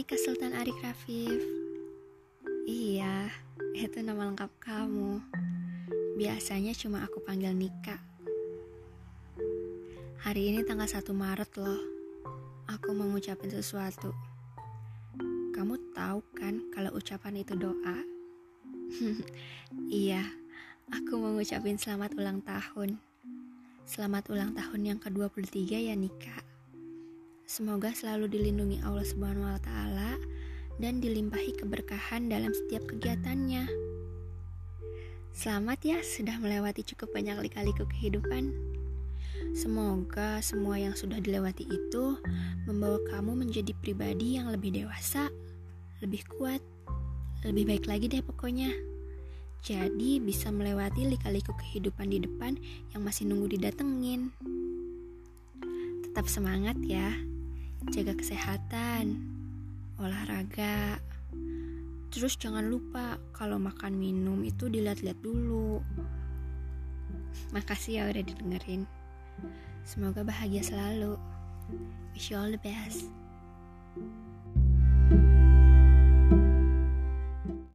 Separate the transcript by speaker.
Speaker 1: adik Rafif. Iya, itu nama lengkap kamu. Biasanya cuma aku panggil Nika. Hari ini tanggal 1 Maret loh. Aku mau ngucapin sesuatu. Kamu tahu kan kalau ucapan itu doa? iya, aku mau ngucapin selamat ulang tahun. Selamat ulang tahun yang ke-23 ya Nika. Semoga selalu dilindungi Allah Subhanahu wa taala dan dilimpahi keberkahan dalam setiap kegiatannya. Selamat ya sudah melewati cukup banyak lika-liku kehidupan. Semoga semua yang sudah dilewati itu membawa kamu menjadi pribadi yang lebih dewasa, lebih kuat, lebih baik lagi deh pokoknya. Jadi bisa melewati lika-liku kehidupan di depan yang masih nunggu didatengin. Tetap semangat ya jaga kesehatan, olahraga. Terus jangan lupa kalau makan minum itu dilihat-lihat dulu. Makasih ya udah didengerin. Semoga bahagia selalu. Wish you all the best.